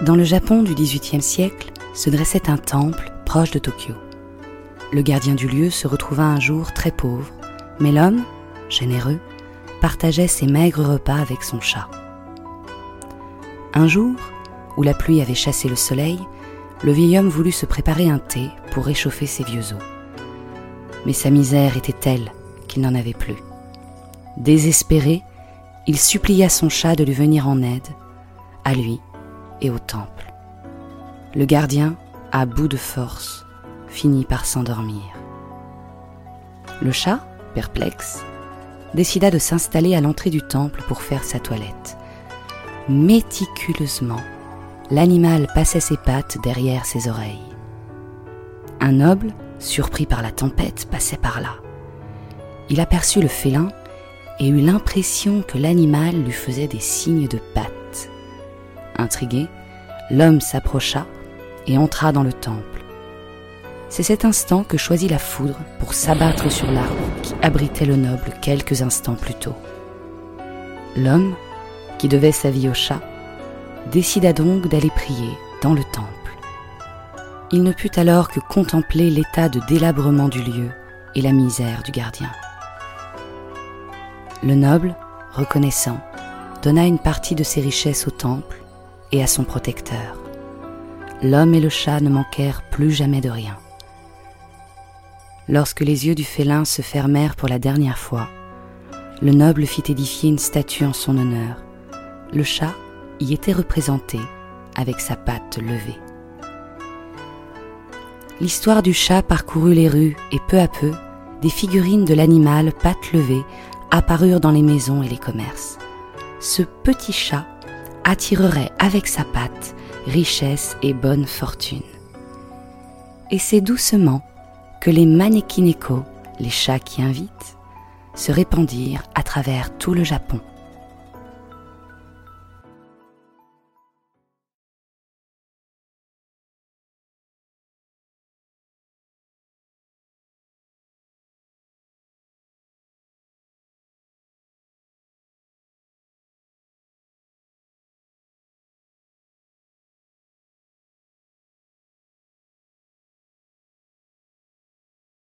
Dans le Japon du XVIIIe siècle se dressait un temple proche de Tokyo. Le gardien du lieu se retrouva un jour très pauvre, mais l'homme, généreux, partageait ses maigres repas avec son chat. Un jour, où la pluie avait chassé le soleil, le vieil homme voulut se préparer un thé pour réchauffer ses vieux os. Mais sa misère était telle qu'il n'en avait plus. Désespéré, il supplia son chat de lui venir en aide, à lui et au temple. Le gardien, à bout de force, finit par s'endormir. Le chat, perplexe, décida de s'installer à l'entrée du temple pour faire sa toilette. Méticuleusement, l'animal passait ses pattes derrière ses oreilles. Un noble, surpris par la tempête, passait par là. Il aperçut le félin et eut l'impression que l'animal lui faisait des signes de pattes. Intrigué, l'homme s'approcha et entra dans le temple. C'est cet instant que choisit la foudre pour s'abattre sur l'arbre qui abritait le noble quelques instants plus tôt. L'homme, qui devait sa vie au chat, décida donc d'aller prier dans le temple. Il ne put alors que contempler l'état de délabrement du lieu et la misère du gardien. Le noble, reconnaissant, donna une partie de ses richesses au temple et à son protecteur. L'homme et le chat ne manquèrent plus jamais de rien. Lorsque les yeux du félin se fermèrent pour la dernière fois, le noble fit édifier une statue en son honneur. Le chat y était représenté avec sa patte levée. L'histoire du chat parcourut les rues et peu à peu, des figurines de l'animal patte levée apparurent dans les maisons et les commerces. Ce petit chat attirerait avec sa patte richesse et bonne fortune. Et c'est doucement que les manekineko, les chats qui invitent, se répandirent à travers tout le Japon.